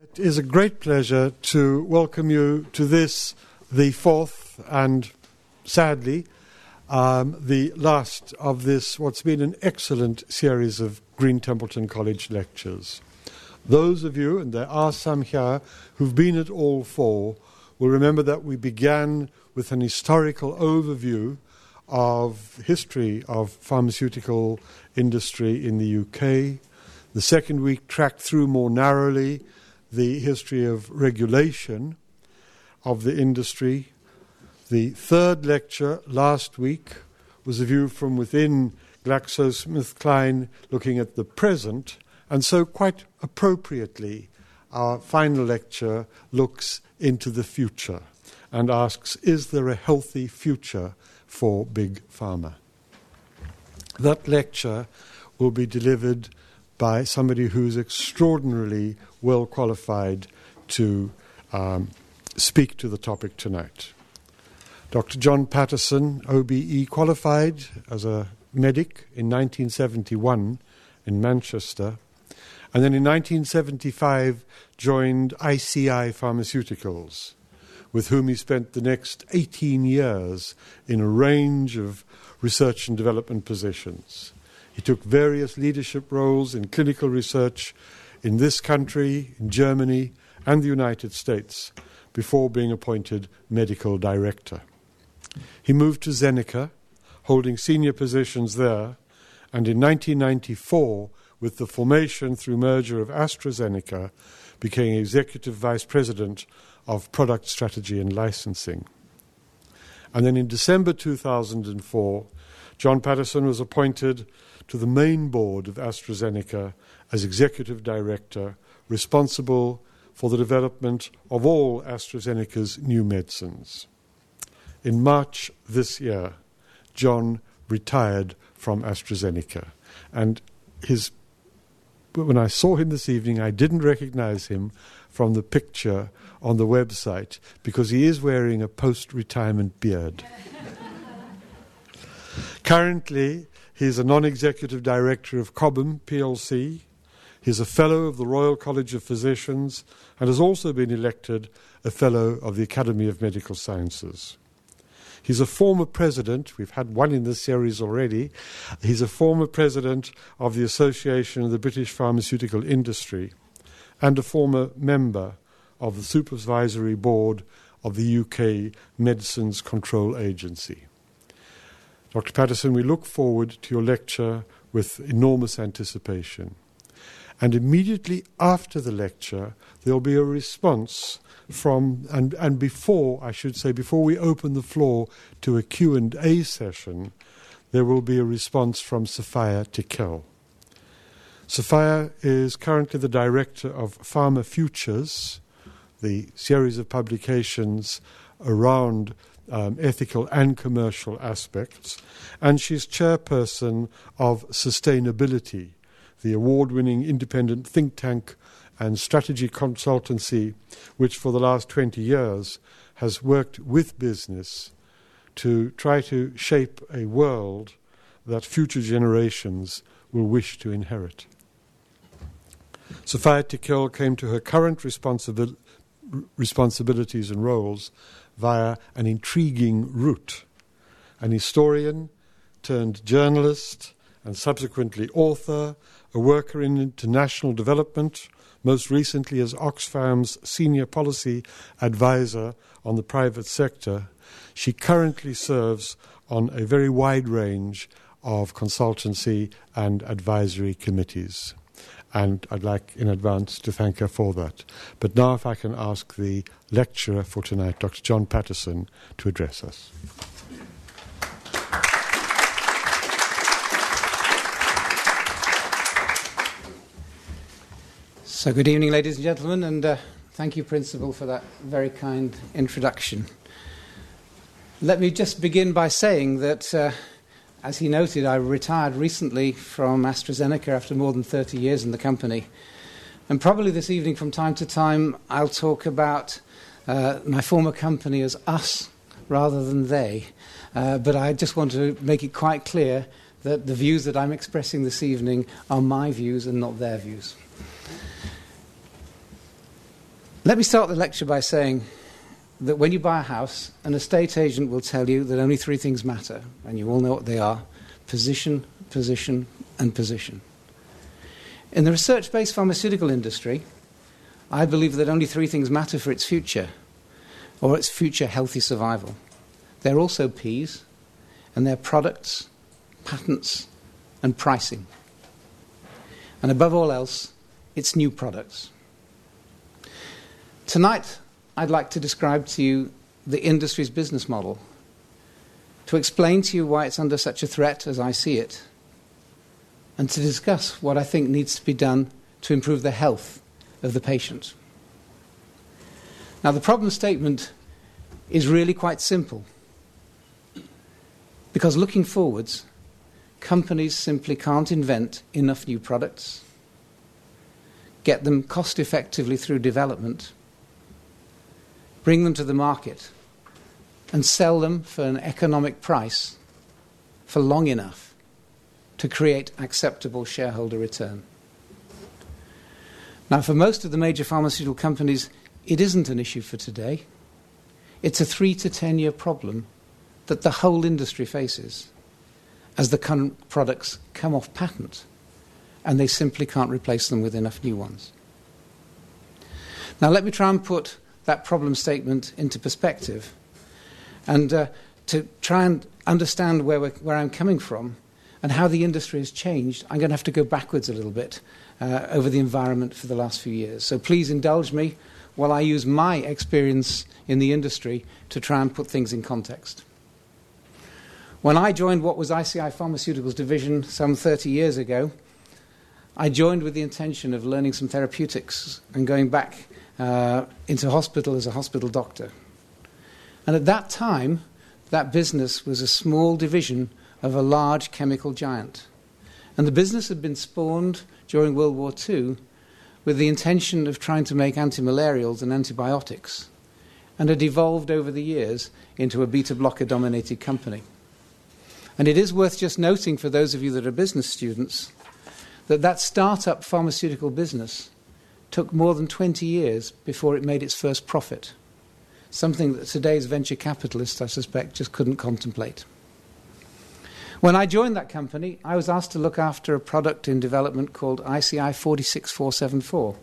It is a great pleasure to welcome you to this, the fourth and sadly um, the last of this, what's been an excellent series of Green Templeton College lectures. Those of you, and there are some here, who've been at all four, will remember that we began with an historical overview of history of pharmaceutical industry in the UK. The second week tracked through more narrowly the history of regulation of the industry. The third lecture last week was a view from within GlaxoSmithKline looking at the present, and so quite appropriately, our final lecture looks into the future and asks Is there a healthy future for Big Pharma? That lecture will be delivered by somebody who's extraordinarily well qualified to um, speak to the topic tonight. Dr. John Patterson, OBE, qualified as a medic in 1971 in Manchester, and then in 1975 joined ICI Pharmaceuticals, with whom he spent the next 18 years in a range of research and development positions. He took various leadership roles in clinical research in this country, in Germany, and the United States before being appointed medical director. He moved to Zeneca, holding senior positions there, and in 1994, with the formation through merger of AstraZeneca, became executive vice president of product strategy and licensing. And then in December 2004, John Patterson was appointed to the main board of AstraZeneca as executive director, responsible for the development of all AstraZeneca's new medicines. In March this year, John retired from AstraZeneca, and his when I saw him this evening, I didn't recognize him from the picture on the website because he is wearing a post retirement beard. Currently, He's a non executive director of Cobham plc. He's a fellow of the Royal College of Physicians and has also been elected a fellow of the Academy of Medical Sciences. He's a former president, we've had one in this series already. He's a former president of the Association of the British Pharmaceutical Industry and a former member of the supervisory board of the UK Medicines Control Agency. Dr. Patterson, we look forward to your lecture with enormous anticipation. And immediately after the lecture, there'll be a response from, and, and before, I should say, before we open the floor to a Q&A session, there will be a response from Sophia Tickell. Sophia is currently the director of Pharma Futures, the series of publications around um, ethical and commercial aspects, and she's chairperson of Sustainability, the award winning independent think tank and strategy consultancy, which for the last 20 years has worked with business to try to shape a world that future generations will wish to inherit. Sophia Tickell came to her current responsibil- responsibilities and roles via an intriguing route. An historian turned journalist and subsequently author, a worker in international development, most recently as Oxfam's senior policy advisor on the private sector. She currently serves on a very wide range of consultancy and advisory committees and I'd like in advance to thank her for that. But now, if I can ask the lecturer for tonight, Dr. John Patterson, to address us. So, good evening, ladies and gentlemen, and uh, thank you, Principal, for that very kind introduction. Let me just begin by saying that. Uh, as he noted, I retired recently from AstraZeneca after more than 30 years in the company. And probably this evening, from time to time, I'll talk about uh, my former company as us rather than they. Uh, but I just want to make it quite clear that the views that I'm expressing this evening are my views and not their views. Let me start the lecture by saying that when you buy a house, an estate agent will tell you that only three things matter, and you all know what they are position, position, and position. In the research based pharmaceutical industry, I believe that only three things matter for its future, or its future healthy survival. They're also P's, and they're products, patents, and pricing. And above all else, it's new products. Tonight, I'd like to describe to you the industry's business model, to explain to you why it's under such a threat as I see it, and to discuss what I think needs to be done to improve the health of the patient. Now, the problem statement is really quite simple. Because looking forwards, companies simply can't invent enough new products, get them cost effectively through development, bring them to the market, and sell them for an economic price for long enough to create acceptable shareholder return. Now, for most of the major pharmaceutical companies, it isn't an issue for today. It's a three to ten year problem that the whole industry faces as the current products come off patent and they simply can't replace them with enough new ones. Now, let me try and put that problem statement into perspective and uh, to try and understand where, where I'm coming from and how the industry has changed, I'm going to have to go backwards a little bit uh, over the environment for the last few years. So please indulge me while I use my experience in the industry to try and put things in context. When I joined what was ICI Pharmaceuticals Division some 30 years ago, I joined with the intention of learning some therapeutics and going back uh, into hospital as a hospital doctor. And at that time, that business was a small division of a large chemical giant. And the business had been spawned during World War II with the intention of trying to make antimalarials and antibiotics, and had evolved over the years into a beta blocker dominated company. And it is worth just noting for those of you that are business students that that startup pharmaceutical business took more than 20 years before it made its first profit, something that today's venture capitalists, I suspect, just couldn't contemplate. When I joined that company, I was asked to look after a product in development called ICI 46474.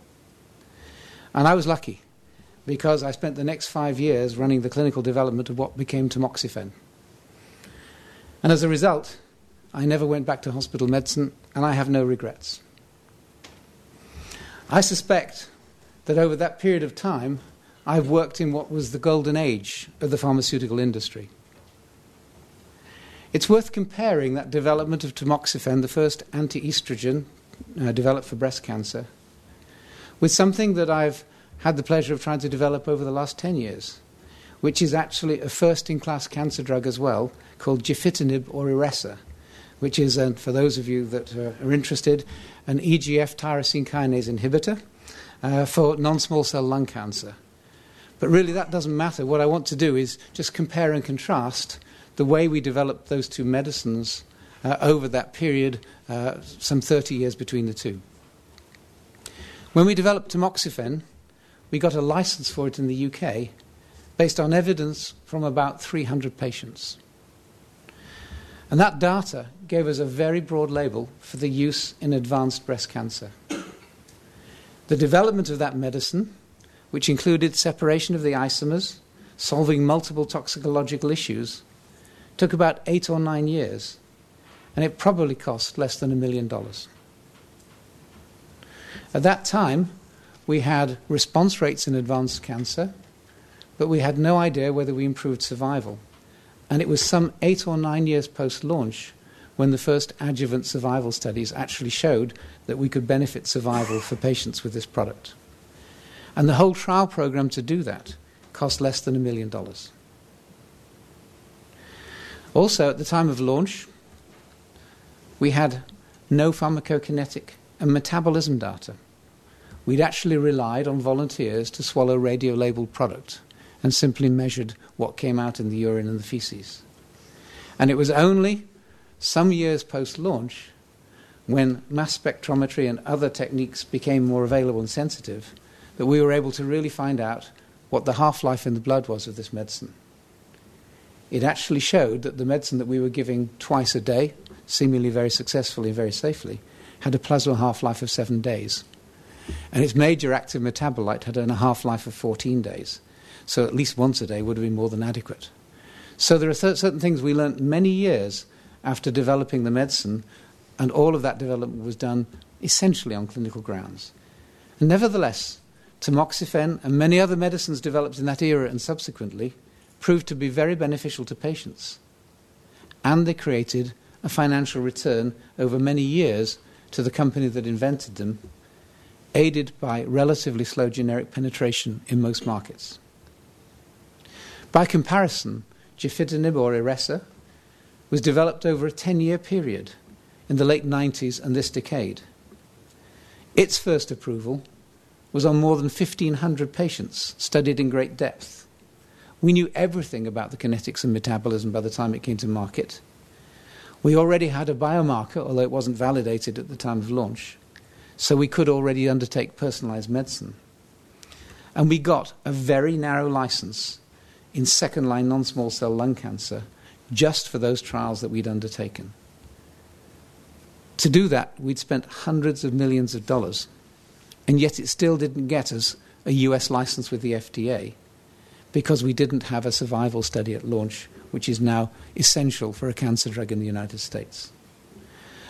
And I was lucky because I spent the next five years running the clinical development of what became tamoxifen. And as a result, I never went back to hospital medicine, and I have no regrets. I suspect that over that period of time, I've worked in what was the golden age of the pharmaceutical industry. It's worth comparing that development of tamoxifen, the first anti estrogen uh, developed for breast cancer, with something that I've had the pleasure of trying to develop over the last 10 years, which is actually a first in class cancer drug as well, called gefitinib or Iressa, which is, uh, for those of you that are interested, an EGF tyrosine kinase inhibitor uh, for non small cell lung cancer. But really, that doesn't matter. What I want to do is just compare and contrast the way we developed those two medicines uh, over that period, uh, some 30 years between the two. When we developed tamoxifen, we got a license for it in the UK based on evidence from about 300 patients. And that data gave us a very broad label for the use in advanced breast cancer. The development of that medicine, which included separation of the isomers, solving multiple toxicological issues, took about eight or nine years, and it probably cost less than a million dollars. At that time, we had response rates in advanced cancer, but we had no idea whether we improved survival. And it was some eight or nine years post launch when the first adjuvant survival studies actually showed that we could benefit survival for patients with this product. And the whole trial program to do that cost less than a million dollars. Also, at the time of launch, we had no pharmacokinetic and metabolism data. We'd actually relied on volunteers to swallow radio labeled product and simply measured what came out in the urine and the feces. And it was only some years post launch, when mass spectrometry and other techniques became more available and sensitive, that we were able to really find out what the half life in the blood was of this medicine. It actually showed that the medicine that we were giving twice a day, seemingly very successfully and very safely, had a plasma half life of seven days. And its major active metabolite had a half life of 14 days. So at least once a day would have been more than adequate. So there are certain things we learnt many years after developing the medicine, and all of that development was done essentially on clinical grounds. And nevertheless, tamoxifen and many other medicines developed in that era and subsequently proved to be very beneficial to patients. And they created a financial return over many years to the company that invented them, aided by relatively slow generic penetration in most markets. By comparison, gefitinib or Iressa was developed over a 10 year period in the late 90s and this decade. Its first approval was on more than 1,500 patients studied in great depth. We knew everything about the kinetics and metabolism by the time it came to market. We already had a biomarker, although it wasn't validated at the time of launch, so we could already undertake personalized medicine. And we got a very narrow license in second line non small cell lung cancer just for those trials that we'd undertaken. To do that, we'd spent hundreds of millions of dollars, and yet it still didn't get us a US license with the FDA because we didn't have a survival study at launch, which is now essential for a cancer drug in the United States.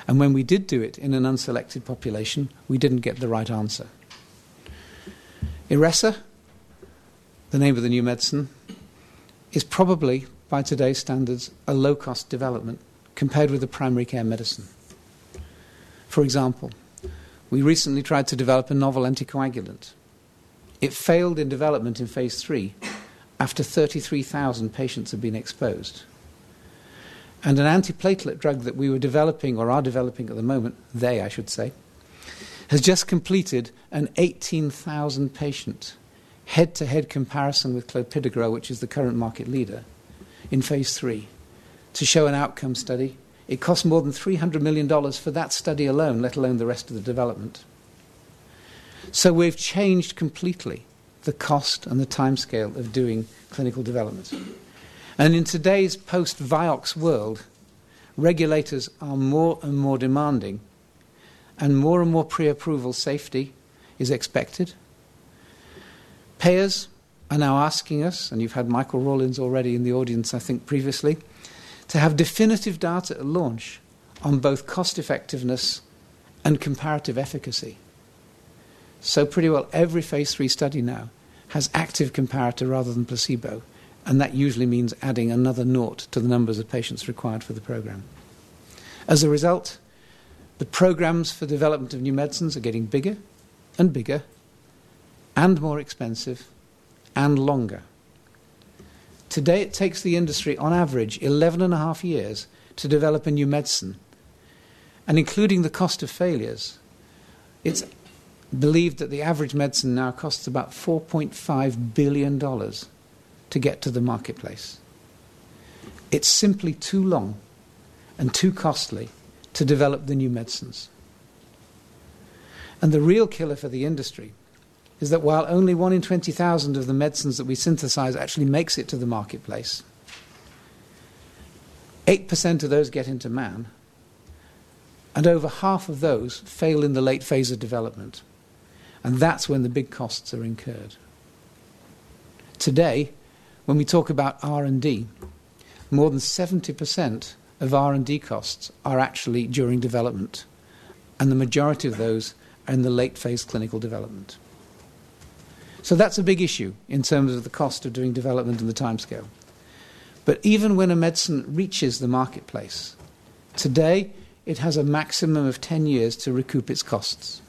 And when we did do it in an unselected population, we didn't get the right answer. Iressa, the name of the new medicine, is probably, by today's standards, a low cost development compared with the primary care medicine. For example, we recently tried to develop a novel anticoagulant. It failed in development in phase three after 33,000 patients had been exposed. And an antiplatelet drug that we were developing, or are developing at the moment, they, I should say, has just completed an 18,000 patient head to head comparison with clopidogrel, which is the current market leader, in phase three to show an outcome study. It cost more than $300 million for that study alone, let alone the rest of the development. So we've changed completely the cost and the timescale of doing clinical development. And in today's post Vioxx world, regulators are more and more demanding, and more and more pre approval safety is expected Payers are now asking us, and you've had Michael Rawlins already in the audience, I think, previously, to have definitive data at launch on both cost effectiveness and comparative efficacy. So, pretty well every phase three study now has active comparator rather than placebo, and that usually means adding another naught to the numbers of patients required for the program. As a result, the programs for development of new medicines are getting bigger and bigger and more expensive and longer. Today, it takes the industry, on average, 11 and a half years to develop a new medicine. And including the cost of failures, it's believed that the average medicine now costs about $4.5 billion to get to the marketplace. It's simply too long and too costly to develop the new medicines. And the real killer for the industry is that while only one in 20,000 of the medicines that we synthesize actually makes it to the marketplace, 8% of those get into man, and over half of those fail in the late phase of development. And that's when the big costs are incurred. Today, when we talk about R&D, more than 70% of R&D costs are actually during development, and the majority of those are in the late phase clinical development. So that's a big issue in terms of the cost of doing development and the timescale. But even when a medicine reaches the marketplace, today it has a maximum of 10 years to recoup its costs.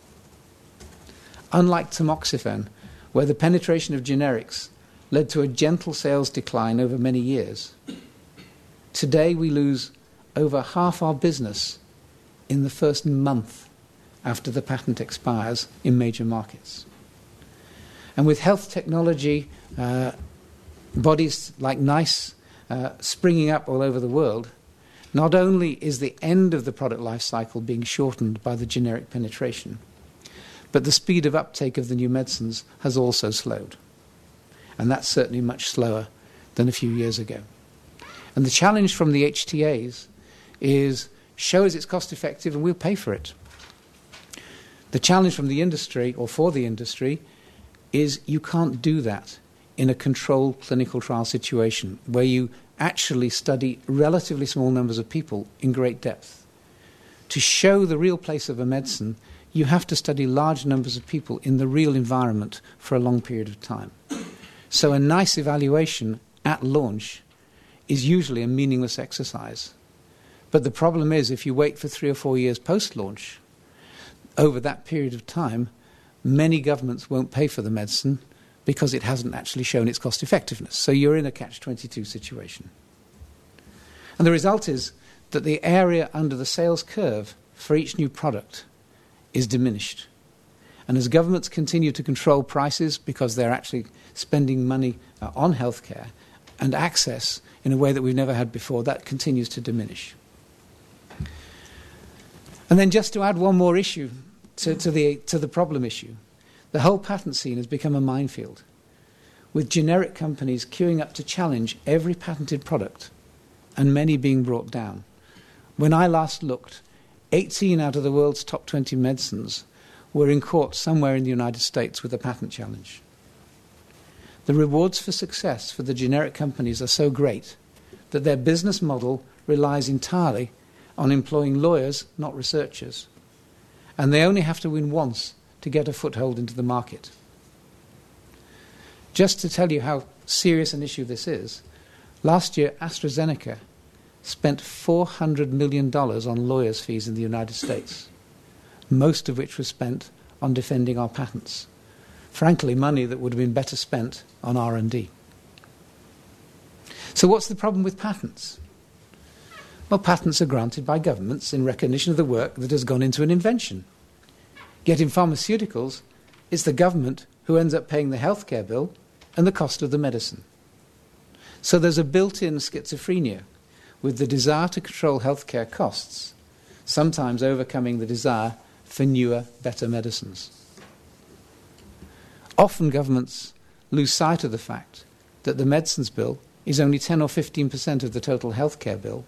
Unlike tamoxifen, where the penetration of generics led to a gentle sales decline over many years, today we lose over half our business in the first month after the patent expires in major markets. And with health technology, uh, bodies like NICE uh, springing up all over the world, not only is the end of the product life cycle being shortened by the generic penetration, But the speed of uptake of the new medicines has also slowed. And that's certainly much slower than a few years ago. And the challenge from the HTAs is show us it's cost effective and we'll pay for it. The challenge from the industry, or for the industry, is you can't do that in a controlled clinical trial situation where you actually study relatively small numbers of people in great depth. To show the real place of a medicine, you have to study large numbers of people in the real environment for a long period of time. So, a NICE evaluation at launch is usually a meaningless exercise. But the problem is, if you wait for three or four years post launch, over that period of time, many governments won't pay for the medicine because it hasn't actually shown its cost effectiveness. So you're in a catch 22 situation. And the result is that the area under the sales curve for each new product is diminished. And as governments continue to control prices because they're actually spending money uh, on healthcare and access in a way that we've never had before, that continues to diminish. And then, just to add one more issue to, to, the, to the problem issue, the whole patent scene has become a minefield, with generic companies queuing up to challenge every patented product and many being brought down. When I last looked, 18 out of the world's top 20 medicines were in court somewhere in the United States with a patent challenge. The rewards for success for the generic companies are so great that their business model relies entirely on employing lawyers, not researchers. And they only have to win once to get a foothold into the market. Just to tell you how serious an issue this is, last year AstraZeneca spent $400 million on lawyers' fees in the United States, most of which was spent on defending our patents. Frankly, money that would have been better spent on R&D. So what's the problem with patents? Well, patents are granted by governments in recognition of the work that has gone into an invention. Yet in pharmaceuticals, it's the government who ends up paying the healthcare bill and the cost of the medicine. So there's a built in schizophrenia with the desire to control healthcare costs, sometimes overcoming the desire for newer, better medicines. Often governments lose sight of the fact that the medicines bill is only 10 or 15% of the total healthcare bill,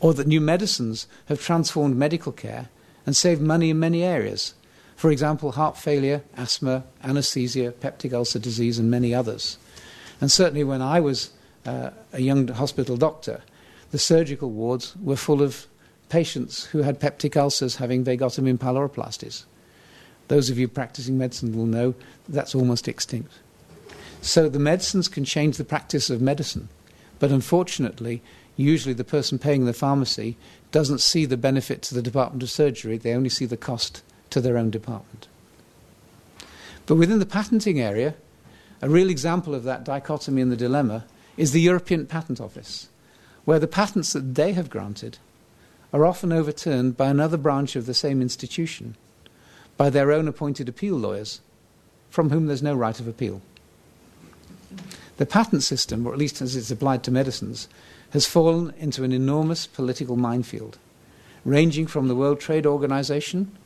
or that new medicines have transformed medical care and save money in many areas. For example, heart failure, asthma, anesthesia, peptic ulcer disease, and many others. And certainly when I was uh, a young hospital doctor, the surgical wards were full of patients who had peptic ulcers having vagotomy pyloroplasties. Those of you practicing medicine will know that's almost extinct. So the medicines can change the practice of medicine, but unfortunately, usually the person paying the pharmacy doesn't see the benefit to the Department of Surgery, they only see the cost to their own department. But within the patenting area, a real example of that dichotomy and the dilemma is the European Patent Office, where the patents that they have granted are often overturned by another branch of the same institution, by their own appointed appeal lawyers, from whom there's no right of appeal. The patent system, or at least as it's applied to medicines, has fallen into an enormous political minefield, ranging from the World Trade Organization,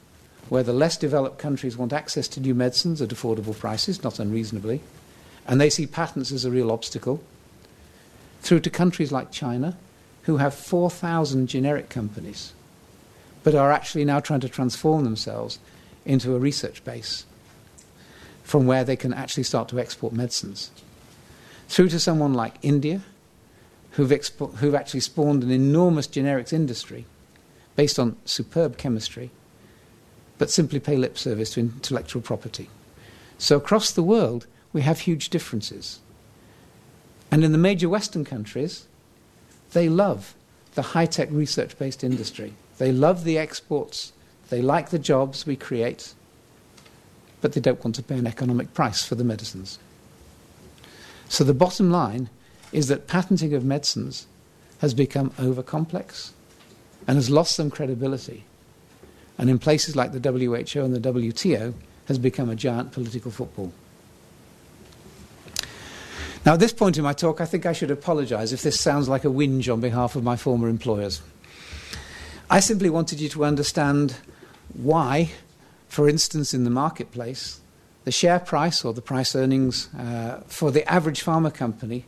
where the less developed countries want access to new medicines at affordable prices, not unreasonably, and they see patents as a real obstacle, through to countries like China, who have 4,000 generic companies, but are actually now trying to transform themselves into a research base from where they can actually start to export medicines. Through to someone like India, who've, expo- who've actually spawned an enormous generics industry based on superb chemistry, but simply pay lip service to intellectual property. So across the world, we have huge differences. And in the major Western countries, they love the high tech research based industry. They love the exports. They like the jobs we create. But they don't want to pay an economic price for the medicines. So the bottom line is that patenting of medicines has become over complex and has lost some credibility. And in places like the WHO and the WTO, has become a giant political football. Now, at this point in my talk, I think I should apologize if this sounds like a whinge on behalf of my former employers. I simply wanted you to understand why For instance, in the marketplace, the share price or the price earnings uh, for the average pharma company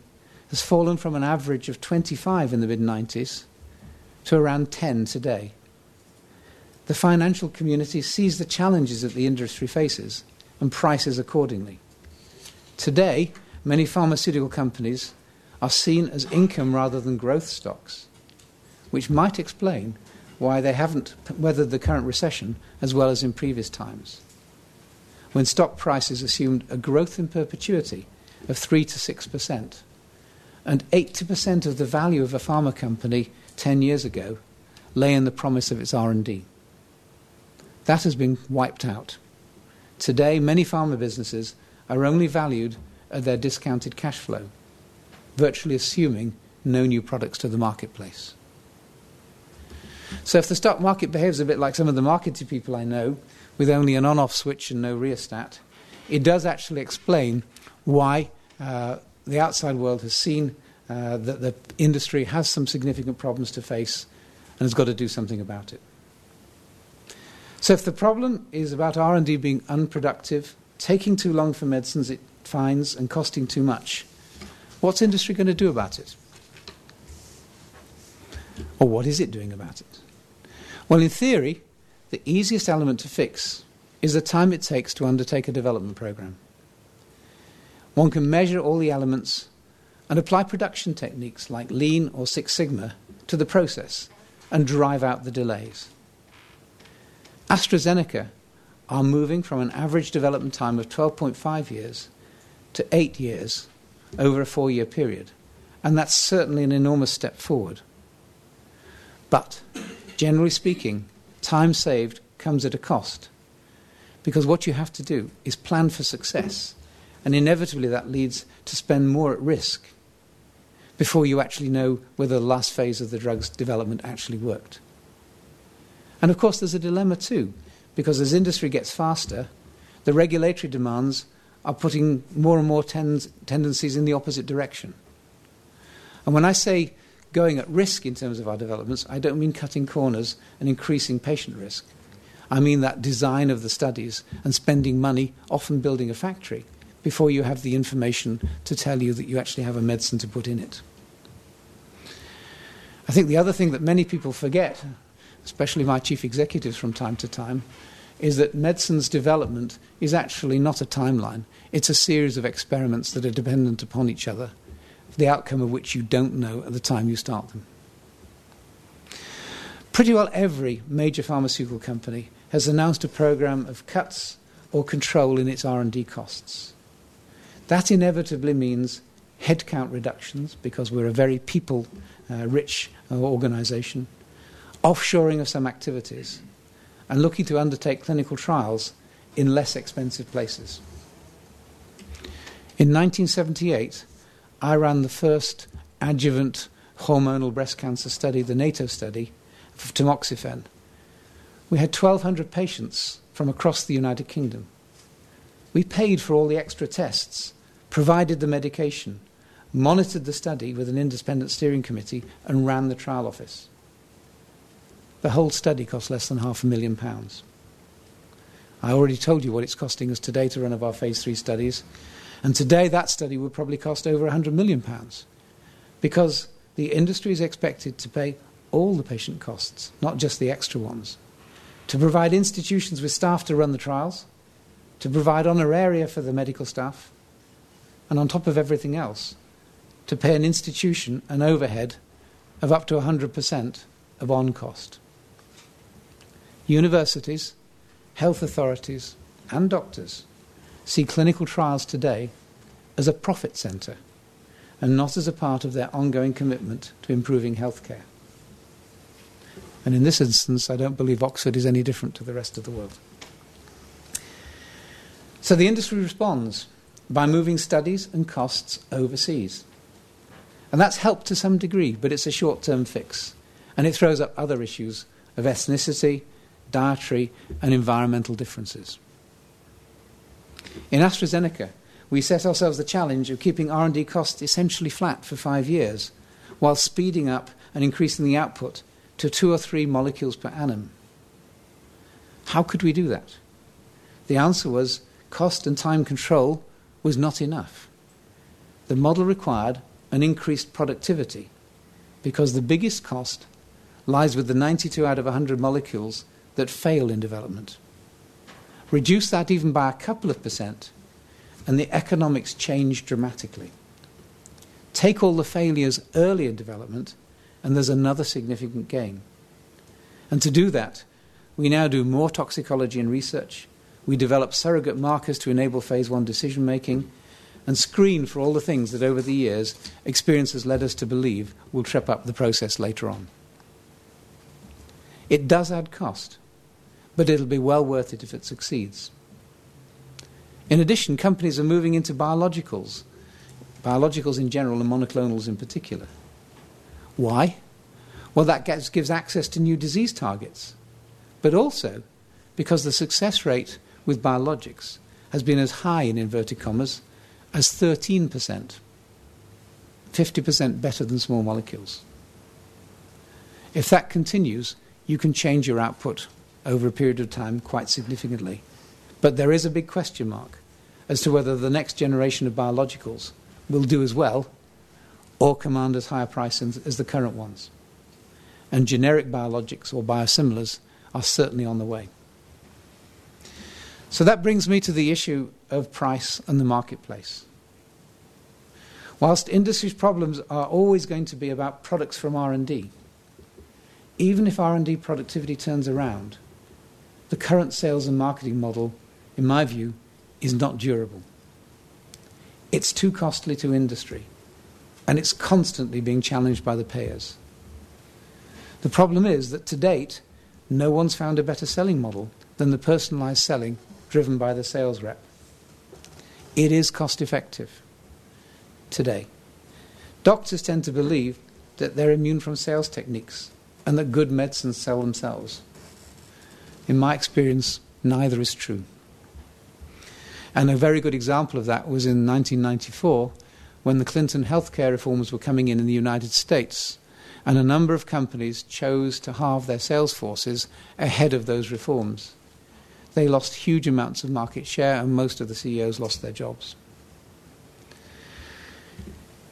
has fallen from an average of 25 in the mid 90s to around 10 today. The financial community sees the challenges that the industry faces and prices accordingly. Today, many pharmaceutical companies are seen as income rather than growth stocks, which might explain why they haven't weathered the current recession as well as in previous times when stock prices assumed a growth in perpetuity of 3 to 6%, and 80% of the value of a pharma company 10 years ago lay in the promise of its R&D. That has been wiped out. Today, many pharma businesses are only valued at their discounted cash flow, virtually assuming no new products to the marketplace. So, if the stock market behaves a bit like some of the marketing people I know, with only an on off switch and no rheostat, it does actually explain why uh, the outside world has seen uh, that the industry has some significant problems to face and has got to do something about it. So if the problem is about R&D being unproductive, taking too long for medicines it finds and costing too much, what's industry going to do about it? Or what is it doing about it? Well, in theory, the easiest element to fix is the time it takes to undertake a development program. One can measure all the elements and apply production techniques like Lean or Six Sigma to the process and drive out the delays. AstraZeneca are moving from an average development time of 12.5 years to 8 years over a four year period, and that's certainly an enormous step forward. But, generally speaking, time saved comes at a cost. Because what you have to do is plan for success. And inevitably, that leads to spend more at risk before you actually know whether the last phase of the drug's development actually worked. And of course, there's a dilemma too, because as industry gets faster, the regulatory demands are putting more and more tens- tendencies in the opposite direction. And when I say going at risk in terms of our developments, I don't mean cutting corners and increasing patient risk. I mean that design of the studies and spending money, often building a factory, before you have the information to tell you that you actually have a medicine to put in it. I think the other thing that many people forget, especially my chief executives from time to time, is that medicine's development is actually not a timeline. It's a series of experiments that are dependent upon each other the outcome of which you don't know at the time you start them. Pretty well every major pharmaceutical company has announced a program of cuts or control in its R&D costs. That inevitably means headcount reductions because we're a very people uh, rich uh, organization, offshoring of some activities, and looking to undertake clinical trials in less expensive places. In 1978, I ran the first adjuvant hormonal breast cancer study, the NATO study, for tamoxifen. We had 1,200 patients from across the United Kingdom. We paid for all the extra tests, provided the medication, monitored the study with an independent steering committee, and ran the trial office. The whole study cost less than half a million pounds. I already told you what it's costing us today to run of our phase three studies. And today, that study would probably cost over £100 million because the industry is expected to pay all the patient costs, not just the extra ones, to provide institutions with staff to run the trials, to provide honoraria for the medical staff, and on top of everything else, to pay an institution an overhead of up to 100% of on cost. Universities, health authorities, and doctors see clinical trials today as a profit centre and not as a part of their ongoing commitment to improving healthcare. And in this instance, I don't believe Oxford is any different to the rest of the world. So the industry responds by moving studies and costs overseas. And that's helped to some degree, but it's a short term fix. And it throws up other issues of ethnicity, dietary, and environmental differences. In AstraZeneca, we set ourselves the challenge of keeping R&D costs essentially flat for five years, while speeding up and increasing the output to two or three molecules per annum. How could we do that? The answer was cost and time control was not enough. The model required an increased productivity because the biggest cost lies with the 92 out of 100 molecules that fail in development. Reduce that even by a couple of percent, and the economics change dramatically. Take all the failures early in development, and there's another significant gain. And to do that, we now do more toxicology and research. We develop surrogate markers to enable phase one decision making and screen for all the things that over the years experience has led us to believe will trip up the process later on. It does add cost, but it'll be well worth it if it succeeds. In addition, companies are moving into biologicals, biologicals in general and monoclonals in particular. Why? Well, that gets, gives access to new disease targets, but also because the success rate with biologics has been as high in inverted commas as 13%, 50% better than small molecules. If that continues, you can change your output over a period of time quite significantly. But there is a big question mark as to whether the next generation of biologicals will do as well or command as high a price as the current ones. And generic biologics or biosimilars are certainly on the way. So that brings me to the issue of price and the marketplace. Whilst industry's problems are always going to be about products from R&D, even if R&D productivity turns around, the current sales and marketing model, in my view, is not durable. It's too costly to industry, and it's constantly being challenged by the payers. The problem is that to date, no one's found a better selling model than the personalized selling driven by the sales rep. It is cost effective today. Doctors tend to believe that they're immune from sales techniques and that good medicines sell themselves. In my experience, neither is true. And a very good example of that was in 1994 when the Clinton healthcare reforms were coming in in the United States. And a number of companies chose to halve their sales forces ahead of those reforms. They lost huge amounts of market share, and most of the CEOs lost their jobs.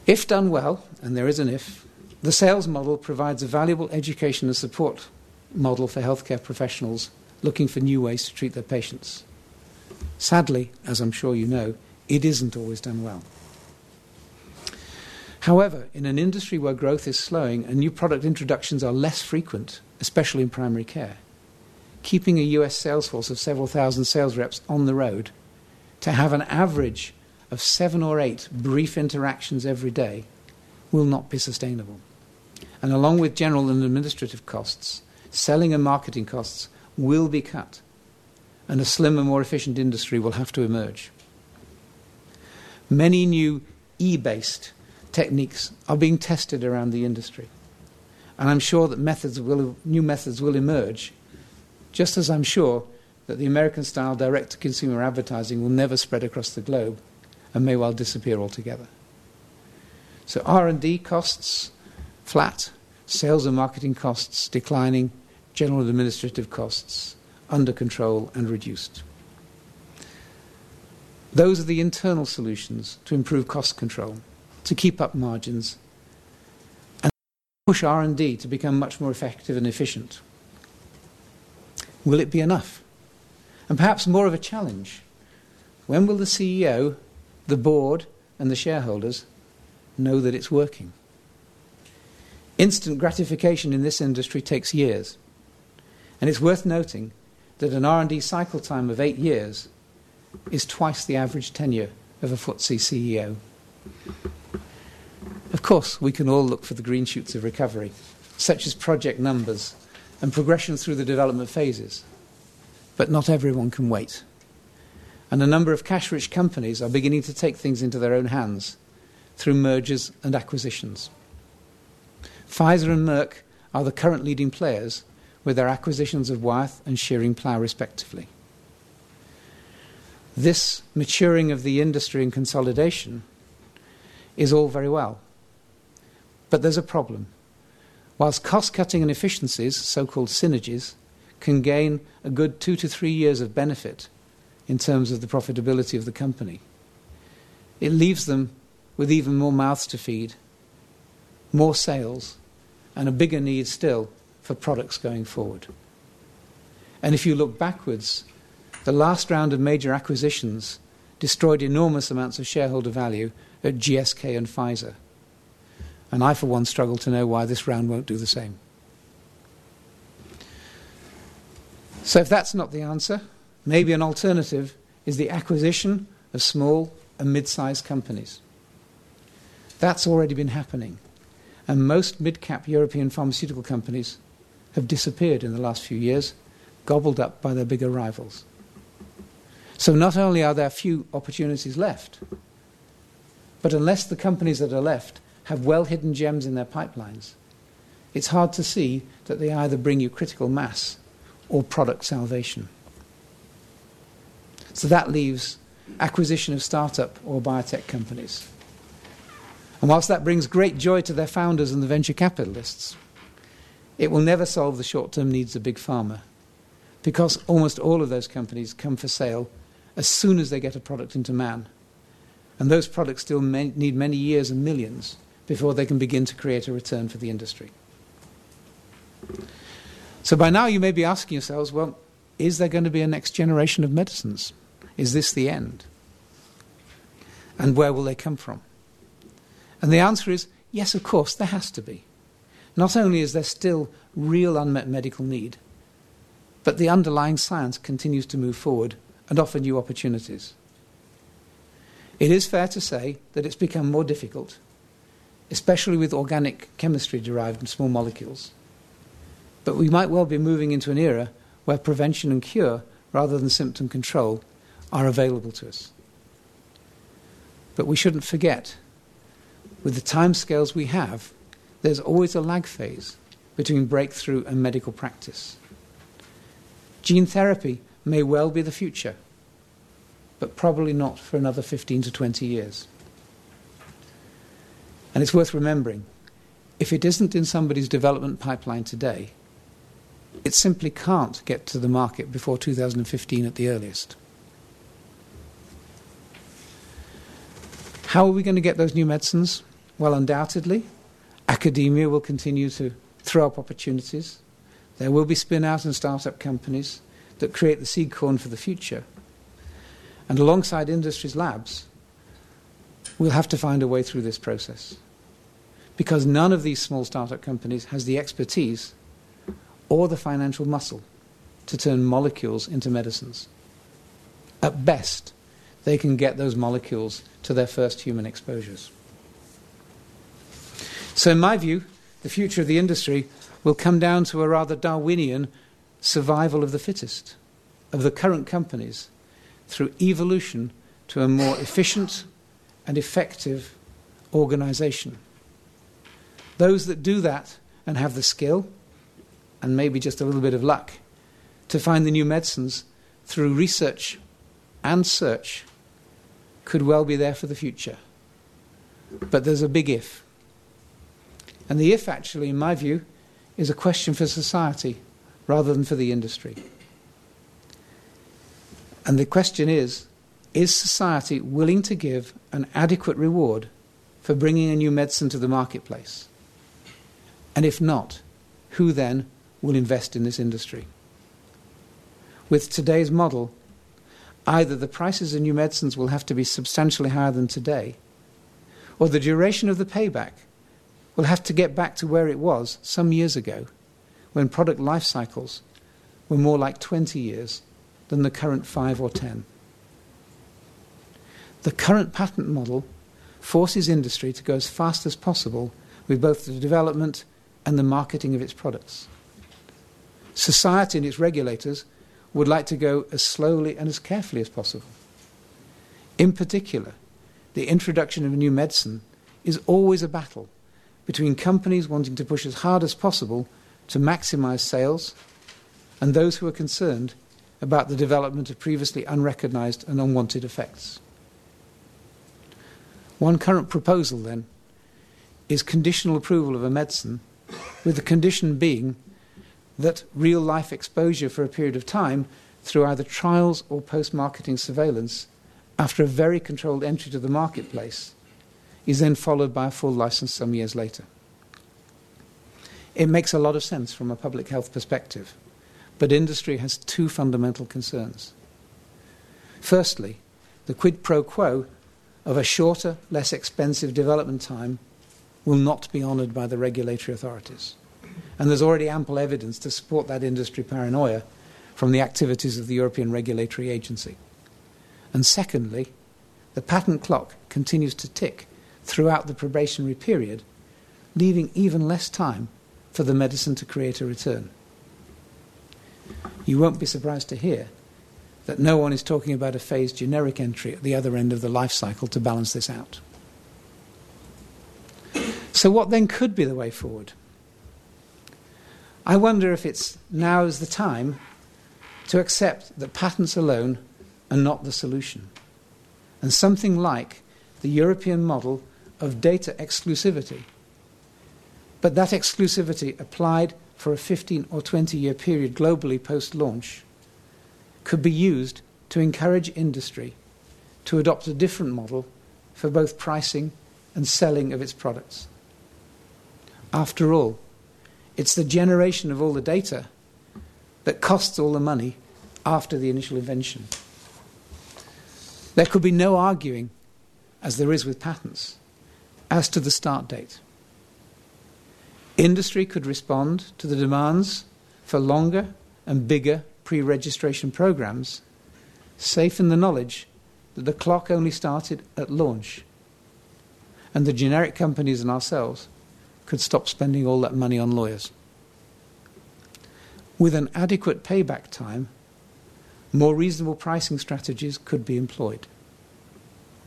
If done well, and there is an if, the sales model provides a valuable education and support model for healthcare professionals looking for new ways to treat their patients. Sadly, as I'm sure you know, it isn't always done well. However, in an industry where growth is slowing and new product introductions are less frequent, especially in primary care, keeping a US sales force of several thousand sales reps on the road to have an average of seven or eight brief interactions every day will not be sustainable. And along with general and administrative costs, selling and marketing costs will be cut, and a slimmer, more efficient industry will have to emerge. Many new e based techniques are being tested around the industry, and I'm sure that methods will, new methods will emerge, just as I'm sure that the American style direct to consumer advertising will never spread across the globe and may well disappear altogether. So R&D costs flat, sales and marketing costs declining, general administrative costs under control and reduced. Those are the internal solutions to improve cost control, to keep up margins, and push R&D to become much more effective and efficient. Will it be enough? And perhaps more of a challenge. When will the CEO, the board, and the shareholders know that it's working? Instant gratification in this industry takes years. And it's worth noting that an R&D cycle time of 8 years is twice the average tenure of a FTSE CEO. Of course, we can all look for the green shoots of recovery, such as project numbers and progression through the development phases. But not everyone can wait. And a number of cash rich companies are beginning to take things into their own hands through mergers and acquisitions. Pfizer and Merck are the current leading players with their acquisitions of Wyeth and Schering-Plough, respectively. This maturing of the industry and consolidation is all very well. But there's a problem. Whilst cost cutting and efficiencies, so called synergies, can gain a good two to three years of benefit in terms of the profitability of the company. It leaves them with even more mouths to feed, more sales, and a bigger need still for products going forward. And if you look backwards, the last round of major acquisitions destroyed enormous amounts of shareholder value at GSK and Pfizer. And I, for one, struggle to know why this round won't do the same. So, if that's not the answer, maybe an alternative is the acquisition of small and mid sized companies. That's already been happening. And most mid cap European pharmaceutical companies have disappeared in the last few years, gobbled up by their bigger rivals. So not only are there few opportunities left, but unless the companies that are left have well hidden gems in their pipelines, it's hard to see that they either bring you critical mass or product salvation. So that leaves acquisition of startup or biotech companies. And whilst that brings great joy to their founders and the venture capitalists, it will never solve the short term needs of big pharma because almost all of those companies come for sale as soon as they get a product into man. And those products still may, need many years and millions before they can begin to create a return for the industry. So by now you may be asking yourselves, well, is there going to be a next generation of medicines? Is this the end? And where will they come from? And the answer is yes, of course, there has to be. Not only is there still real unmet medical need, but the underlying science continues to move forward and offer new opportunities. It is fair to say that it's become more difficult, especially with organic chemistry derived from small molecules. But we might well be moving into an era where prevention and cure, rather than symptom control, are available to us. But we shouldn't forget, with the timescales we have, there's always a lag phase between breakthrough and medical practice. Gene therapy may well be the future, but probably not for another 15 to 20 years. And it's worth remembering if it isn't in somebody's development pipeline today, it simply can't get to the market before 2015 at the earliest. How are we going to get those new medicines? Well, undoubtedly, academia will continue to throw up opportunities. There will be spin out and start-up companies that create the seed corn for the future. And alongside industry's labs, we'll have to find a way through this process. Because none of these small startup companies has the expertise or the financial muscle to turn molecules into medicines. At best, they can get those molecules to their first human exposures. So, in my view, the future of the industry will come down to a rather Darwinian survival of the fittest, of the current companies, through evolution to a more efficient and effective organization. Those that do that and have the skill, and maybe just a little bit of luck, to find the new medicines through research and search could well be there for the future. But there's a big if. And the if, actually, in my view, is a question for society rather than for the industry. And the question is is society willing to give an adequate reward for bringing a new medicine to the marketplace? And if not, who then will invest in this industry? With today's model, either the prices of new medicines will have to be substantially higher than today, or the duration of the payback will have to get back to where it was some years ago when product life cycles were more like 20 years than the current 5 or 10. The current patent model forces industry to go as fast as possible with both the development and the marketing of its products. Society and its regulators would like to go as slowly and as carefully as possible. In particular, the introduction of a new medicine is always a battle between companies wanting to push as hard as possible to maximize sales and those who are concerned about the development of previously unrecognized and unwanted effects. One current proposal, then, is conditional approval of a medicine, with the condition being that real life exposure for a period of time through either trials or post marketing surveillance after a very controlled entry to the marketplace is then followed by a full license some years later. It makes a lot of sense from a public health perspective, but industry has two fundamental concerns. Firstly, the quid pro quo of a shorter, less expensive development time will not be honoured by the regulatory authorities. And there's already ample evidence to support that industry paranoia from the activities of the European Regulatory Agency. And secondly, the patent clock continues to tick throughout the probationary period, leaving even less time for the medicine to create a return. You won't be surprised to hear that no one is talking about a phased generic entry at the other end of the life cycle to balance this out. So, what then could be the way forward? I wonder if it's now is the time to accept that patents alone are not the solution, and something like the European model of data exclusivity, but that exclusivity applied for a 15 or 20 year period globally post launch could be used to encourage industry to adopt a different model for both pricing and selling of its products. After all, it's the generation of all the data that costs all the money after the initial invention. There could be no arguing, as there is with patents, as to the start date. Industry could respond to the demands for longer and bigger pre registration programs, safe in the knowledge that the clock only started at launch. And the generic companies and ourselves could stop spending all that money on lawyers. With an adequate payback time, more reasonable pricing strategies could be employed.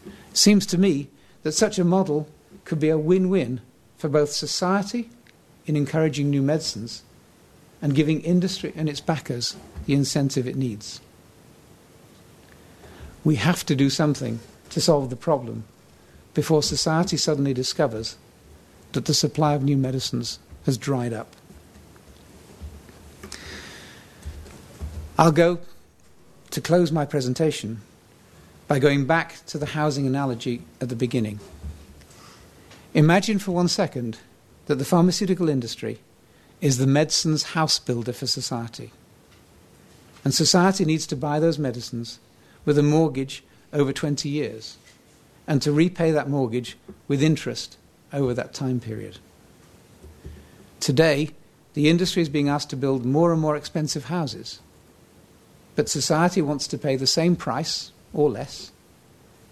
It seems to me that such a model could be a win win for both society in encouraging new medicines and giving industry and its backers the incentive it needs. We have to do something to solve the problem before society suddenly discovers that the supply of new medicines has dried up. I'll go to close my presentation by going back to the housing analogy at the beginning. Imagine for one second that the pharmaceutical industry is the medicine's house builder for society. And society needs to buy those medicines with a mortgage over 20 years and to repay that mortgage with interest over that time period. Today, the industry is being asked to build more and more expensive houses, but society wants to pay the same price or less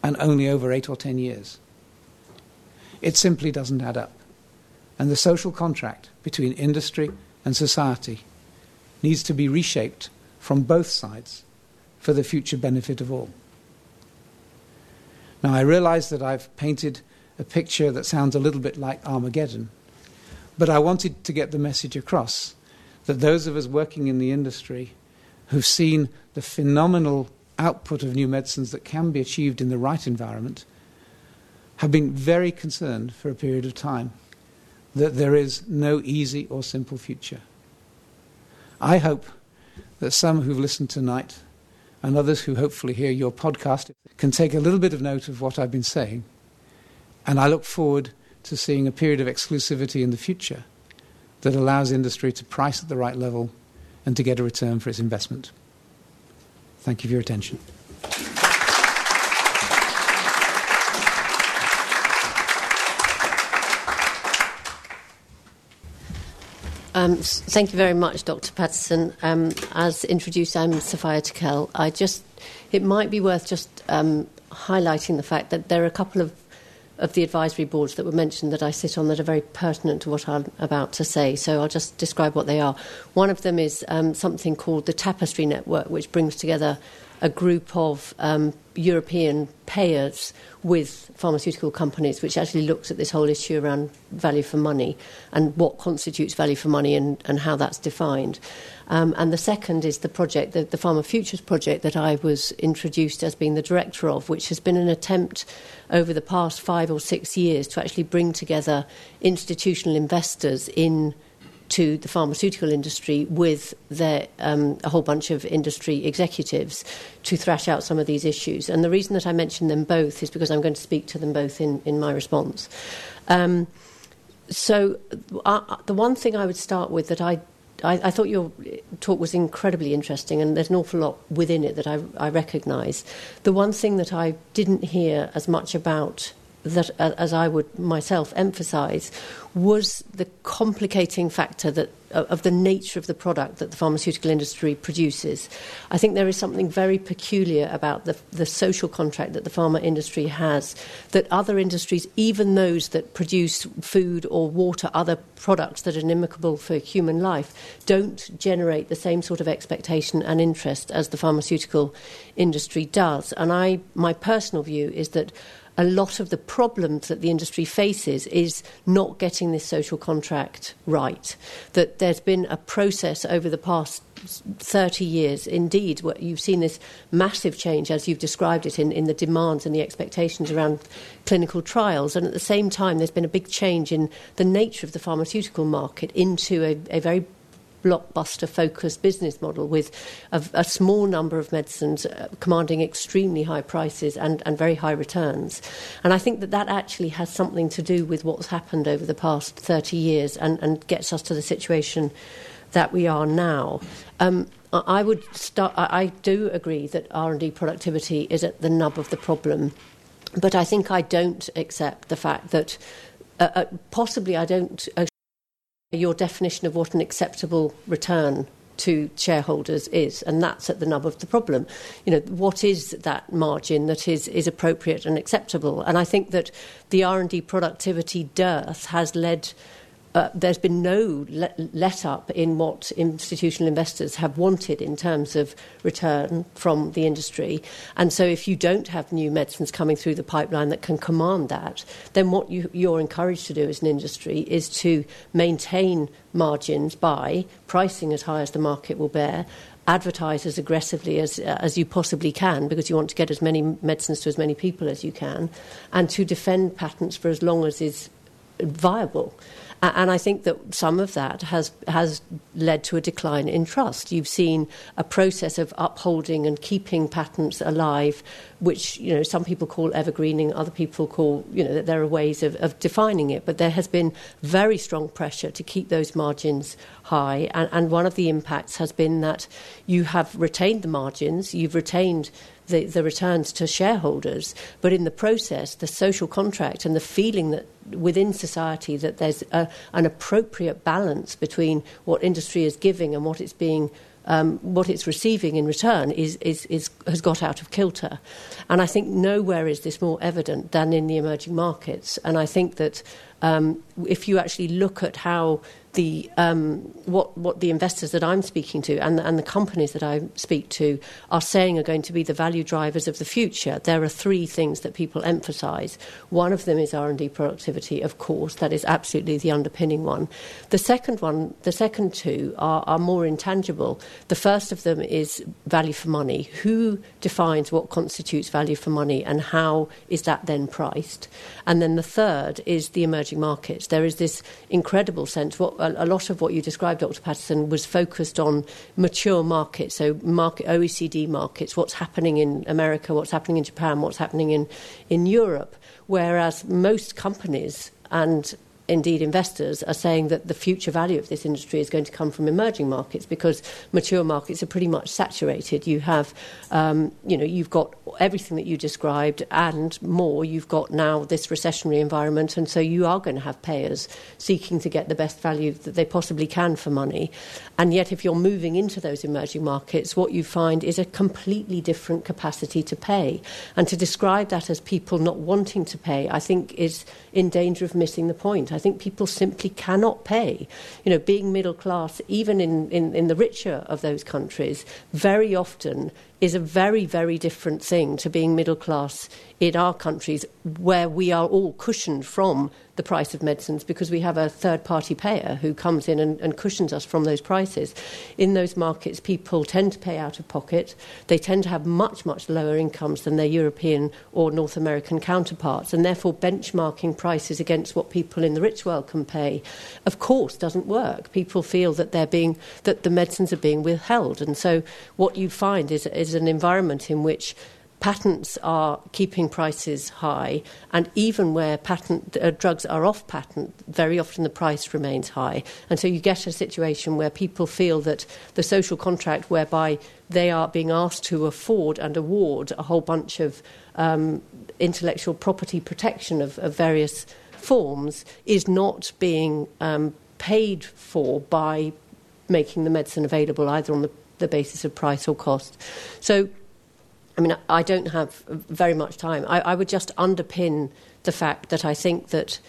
and only over eight or ten years. It simply doesn't add up. And the social contract between industry and society needs to be reshaped from both sides for the future benefit of all. Now, I realize that I've painted a picture that sounds a little bit like Armageddon, but I wanted to get the message across that those of us working in the industry who've seen the phenomenal output of new medicines that can be achieved in the right environment have been very concerned for a period of time that there is no easy or simple future. I hope that some who've listened tonight and others who hopefully hear your podcast can take a little bit of note of what I've been saying. And I look forward to seeing a period of exclusivity in the future that allows industry to price at the right level and to get a return for its investment. Thank you for your attention. Um, thank you very much, Dr. Patterson. Um, as introduced, I'm Sophia Tickell. I just, it might be worth just um, highlighting the fact that there are a couple of of the advisory boards that were mentioned that I sit on that are very pertinent to what I'm about to say. So I'll just describe what they are. One of them is um, something called the Tapestry Network, which brings together a group of um, European payers with pharmaceutical companies, which actually looks at this whole issue around value for money and what constitutes value for money and, and how that's defined. Um, and the second is the project, the, the Pharma Futures project that I was introduced as being the director of, which has been an attempt over the past five or six years to actually bring together institutional investors in to the pharmaceutical industry with their, um, a whole bunch of industry executives to thrash out some of these issues. And the reason that I mention them both is because I'm going to speak to them both in, in my response. Um, so, uh, the one thing I would start with that I I, I, thought your talk was incredibly interesting, and there's an awful lot within it that I, I recognise. The one thing that I didn't hear as much about that, uh, as I would myself emphasise, was the complicating factor that uh, of the nature of the product that the pharmaceutical industry produces. I think there is something very peculiar about the, the social contract that the pharma industry has that other industries, even those that produce food or water, other products that are inimical for human life, don't generate the same sort of expectation and interest as the pharmaceutical industry does. And I, my personal view is that a lot of the problems that the industry faces is not getting this social contract right. That there's been a process over the past 30 years, indeed, you've seen this massive change, as you've described it, in, in the demands and the expectations around clinical trials. And at the same time, there's been a big change in the nature of the pharmaceutical market into a, a very blockbuster focused business model with a, a small number of medicines uh, commanding extremely high prices and, and very high returns. And I think that that actually has something to do with what's happened over the past 30 years and, and gets us to the situation that we are now. Um, I would start. I do agree that R and D productivity is at the nub of the problem, but I think I don't accept the fact that uh, uh, possibly I don't your definition of what an acceptable return to shareholders is, and that's at the nub of the problem. You know, what is that margin that is, is appropriate and acceptable? And I think that the R and D productivity dearth has led uh, there's been no let, let, up in what institutional investors have wanted in terms of return from the industry. And so, if you don't have new medicines coming through the pipeline that can command that, then what you, you're encouraged to do as an industry is to maintain margins by pricing as high as the market will bear, advertise as aggressively as, as you possibly can because you want to get as many medicines to as many people as you can, and to defend patents for as long as is viable. And I think that some of that has, has led to a decline in trust. You've seen a process of upholding and keeping patents alive, which you know, some people call evergreening, other people call, you know, that there are ways of, of defining it. But there has been very strong pressure to keep those margins high. And, and one of the impacts has been that you have retained the margins, you've retained the, the returns to shareholders, but in the process, the social contract and the feeling that within society that there's a, an appropriate balance between what industry is giving and what it's being um, what it's receiving in return is, is, is, has got out of kilter. And I think nowhere is this more evident than in the emerging markets. And I think that um, if you actually look at how the um, what what the investors that I'm speaking to and and the companies that I speak to are saying are going to be the value drivers of the future. There are three things that people emphasise. One of them is R and D productivity, of course, that is absolutely the underpinning one. The second one, the second two are, are more intangible. The first of them is value for money. Who defines what constitutes value for money, and how is that then priced? And then the third is the emerging markets. There is this incredible sense what a, lot of what you described, Dr. Patterson, was focused on mature markets, so market, OECD markets, what's happening in America, what's happening in Japan, what's happening in, in Europe, whereas most companies and indeed investors are saying that the future value of this industry is going to come from emerging markets because mature markets are pretty much saturated. You have, um, you know, you've got everything that you described and more. You've got now this recessionary environment, and so you are going to have payers seeking to get the best value that they possibly can for money. And yet, if you're moving into those emerging markets, what you find is a completely different capacity to pay. And to describe that as people not wanting to pay, I think is in danger of missing the point. I think people simply cannot pay. You know, being middle class, even in, in, in the richer of those countries, very often is a very, very different thing to being middle class in our countries where we are all cushioned from the price of medicines because we have a third party payer who comes in and, and, cushions us from those prices. In those markets, people tend to pay out of pocket. They tend to have much, much lower incomes than their European or North American counterparts, and therefore benchmarking prices against what people in the rich world can pay, of course, doesn't work. People feel that they're being that the medicines are being withheld, and so what you find is, is an environment in which patents are keeping prices high, and even where patent uh, drugs are off patent, very often the price remains high. And so you get a situation where people feel that the social contract, whereby they are being asked to afford and award a whole bunch of um, intellectual property protection of, of, various forms, is not being um, paid for by making the medicine available either on the, the basis of price or cost. So I mean, I don't have very much time. I, I would just underpin the fact that I think that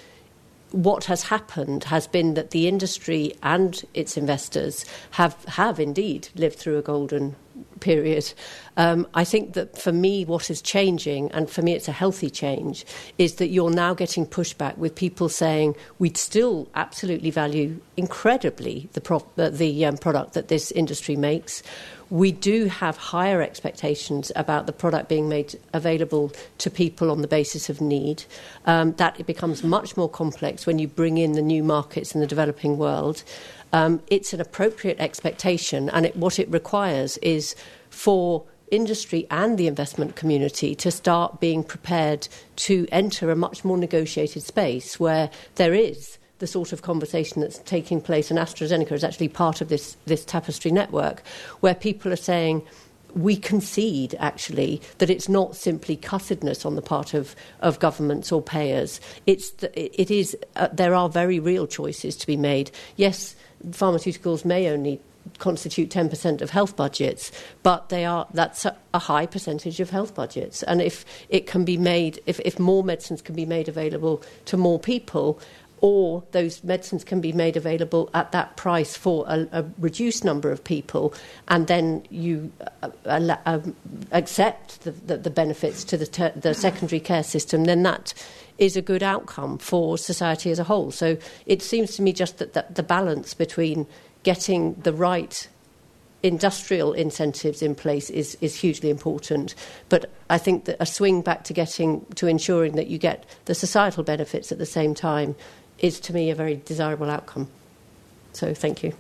what has happened has been that the industry and its investors have, have indeed lived through a golden period. Um, I think that for me, what is changing, and for me it's a healthy change, is that you're now getting pushback with people saying we'd still absolutely value incredibly the, uh, the um, product that this industry makes we do have higher expectations about the product being made available to people on the basis of need. Um, that it becomes much more complex when you bring in the new markets in the developing world. Um, it's an appropriate expectation, and it, what it requires is for industry and the investment community to start being prepared to enter a much more negotiated space where there is the sort of conversation that's taking place, and AstraZeneca is actually part of this, this tapestry network, where people are saying, we concede actually that it's not simply cussedness on the part of, of governments or payers. It's the, it is, uh, there are very real choices to be made. Yes, pharmaceuticals may only constitute 10% of health budgets, but they are, that's a, a, high percentage of health budgets. And if it can be made, if, if more medicines can be made available to more people, or those medicines can be made available at that price for a, a reduced number of people, and then you uh, uh, um, accept the, the, the, benefits to the, ter- the secondary care system, then that is a good outcome for society as a whole. So it seems to me just that, that the balance between getting the right industrial incentives in place is, is hugely important. But I think that a swing back to getting to ensuring that you get the societal benefits at the same time is to me a very desirable outcome. So thank you.